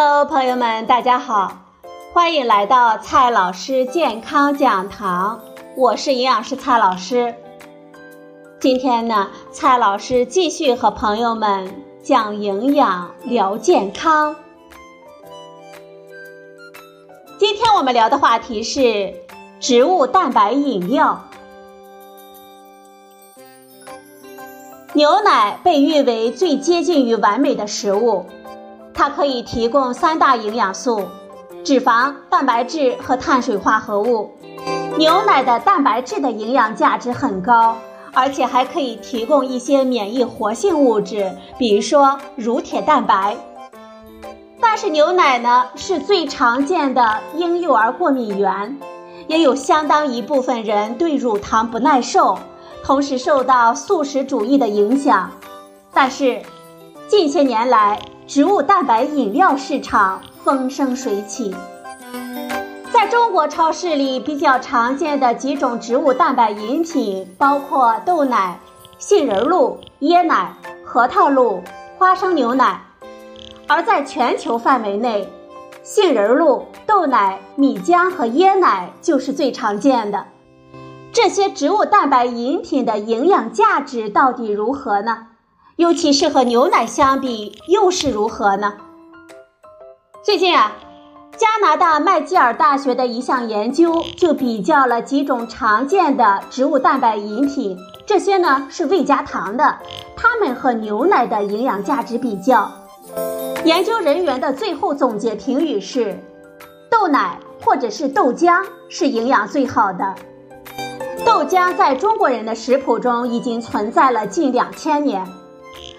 Hello，朋友们，大家好，欢迎来到蔡老师健康讲堂，我是营养师蔡老师。今天呢，蔡老师继续和朋友们讲营养、聊健康。今天我们聊的话题是植物蛋白饮料。牛奶被誉为最接近于完美的食物。它可以提供三大营养素：脂肪、蛋白质和碳水化合物。牛奶的蛋白质的营养价值很高，而且还可以提供一些免疫活性物质，比如说乳铁蛋白。但是牛奶呢是最常见的婴幼儿过敏源，也有相当一部分人对乳糖不耐受，同时受到素食主义的影响。但是近些年来，植物蛋白饮料市场风生水起，在中国超市里比较常见的几种植物蛋白饮品包括豆奶、杏仁露、椰奶、核桃露、花生牛奶；而在全球范围内，杏仁露、豆奶、米浆和椰奶就是最常见的。这些植物蛋白饮品的营养价值到底如何呢？尤其是和牛奶相比，又是如何呢？最近啊，加拿大麦吉尔大学的一项研究就比较了几种常见的植物蛋白饮品，这些呢是未加糖的，它们和牛奶的营养价值比较。研究人员的最后总结评语是：豆奶或者是豆浆是营养最好的。豆浆在中国人的食谱中已经存在了近两千年。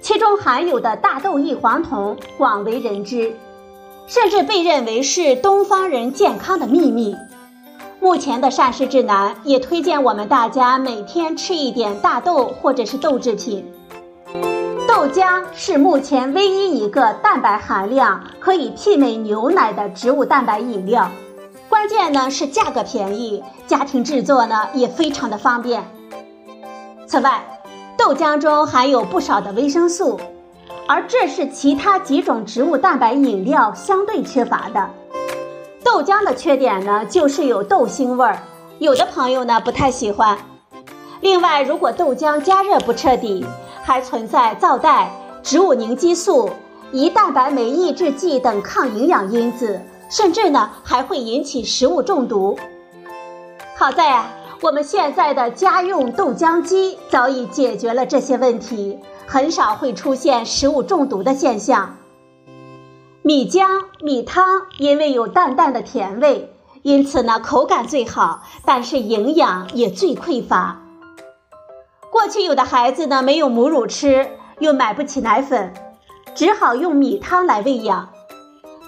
其中含有的大豆异黄酮广为人知，甚至被认为是东方人健康的秘密。目前的膳食指南也推荐我们大家每天吃一点大豆或者是豆制品。豆浆是目前唯一一个蛋白含量可以媲美牛奶的植物蛋白饮料，关键呢是价格便宜，家庭制作呢也非常的方便。此外，豆浆中含有不少的维生素，而这是其他几种植物蛋白饮料相对缺乏的。豆浆的缺点呢，就是有豆腥味儿，有的朋友呢不太喜欢。另外，如果豆浆加热不彻底，还存在皂带、植物凝激素、胰蛋白酶抑制剂等抗营养因子，甚至呢还会引起食物中毒。好在啊。我们现在的家用豆浆机早已解决了这些问题，很少会出现食物中毒的现象。米浆、米汤因为有淡淡的甜味，因此呢口感最好，但是营养也最匮乏。过去有的孩子呢没有母乳吃，又买不起奶粉，只好用米汤来喂养。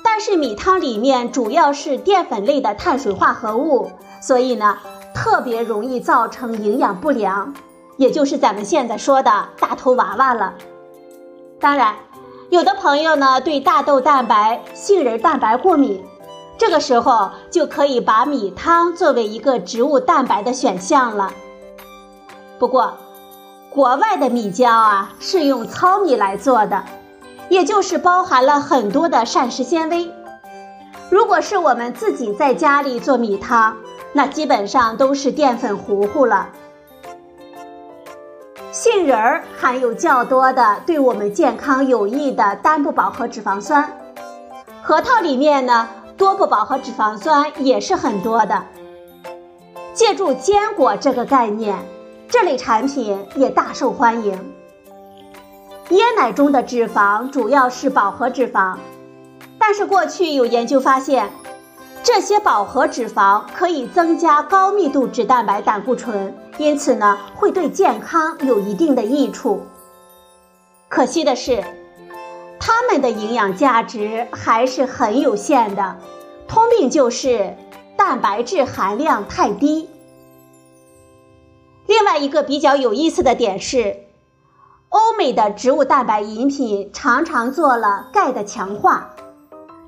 但是米汤里面主要是淀粉类的碳水化合物，所以呢。特别容易造成营养不良，也就是咱们现在说的大头娃娃了。当然，有的朋友呢对大豆蛋白、杏仁蛋白过敏，这个时候就可以把米汤作为一个植物蛋白的选项了。不过，国外的米浆啊是用糙米来做的，也就是包含了很多的膳食纤维。如果是我们自己在家里做米汤，那基本上都是淀粉糊糊了。杏仁儿含有较多的对我们健康有益的单不饱和脂肪酸，核桃里面呢多不饱和脂肪酸也是很多的。借助坚果这个概念，这类产品也大受欢迎。椰奶中的脂肪主要是饱和脂肪，但是过去有研究发现。这些饱和脂肪可以增加高密度脂蛋白胆固醇，因此呢会对健康有一定的益处。可惜的是，它们的营养价值还是很有限的，通病就是蛋白质含量太低。另外一个比较有意思的点是，欧美的植物蛋白饮品常常做了钙的强化。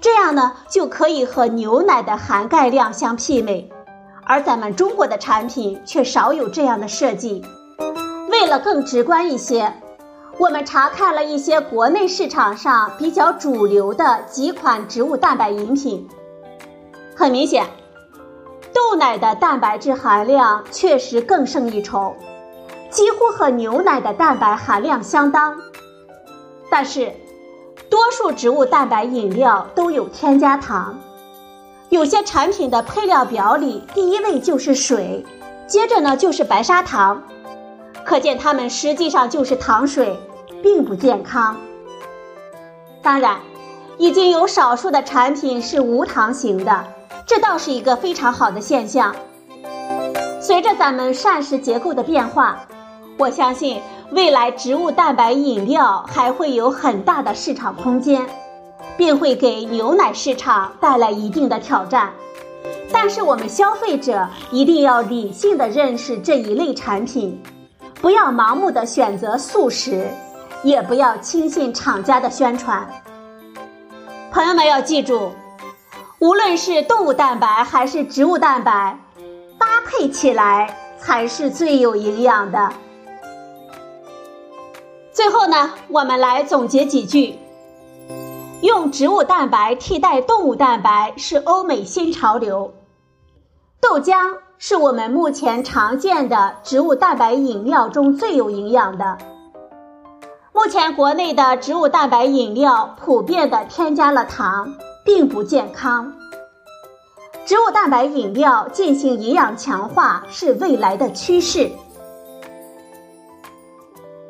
这样呢，就可以和牛奶的含钙量相媲美，而咱们中国的产品却少有这样的设计。为了更直观一些，我们查看了一些国内市场上比较主流的几款植物蛋白饮品，很明显，豆奶的蛋白质含量确实更胜一筹，几乎和牛奶的蛋白含量相当。但是，多数植物蛋白饮料都有添加糖，有些产品的配料表里第一位就是水，接着呢就是白砂糖。可见它们实际上就是糖水，并不健康。当然，已经有少数的产品是无糖型的，这倒是一个非常好的现象。随着咱们膳食结构的变化，我相信未来植物蛋白饮料还会有很大的市场空间，并会给牛奶市场带来一定的挑战。但是我们消费者一定要理性的认识这一类产品。不要盲目的选择素食，也不要轻信厂家的宣传。朋友们要记住，无论是动物蛋白还是植物蛋白，搭配起来才是最有营养的。最后呢，我们来总结几句：用植物蛋白替代动物蛋白是欧美新潮流。豆浆。是我们目前常见的植物蛋白饮料中最有营养的。目前国内的植物蛋白饮料普遍的添加了糖，并不健康。植物蛋白饮料进行营养强化是未来的趋势。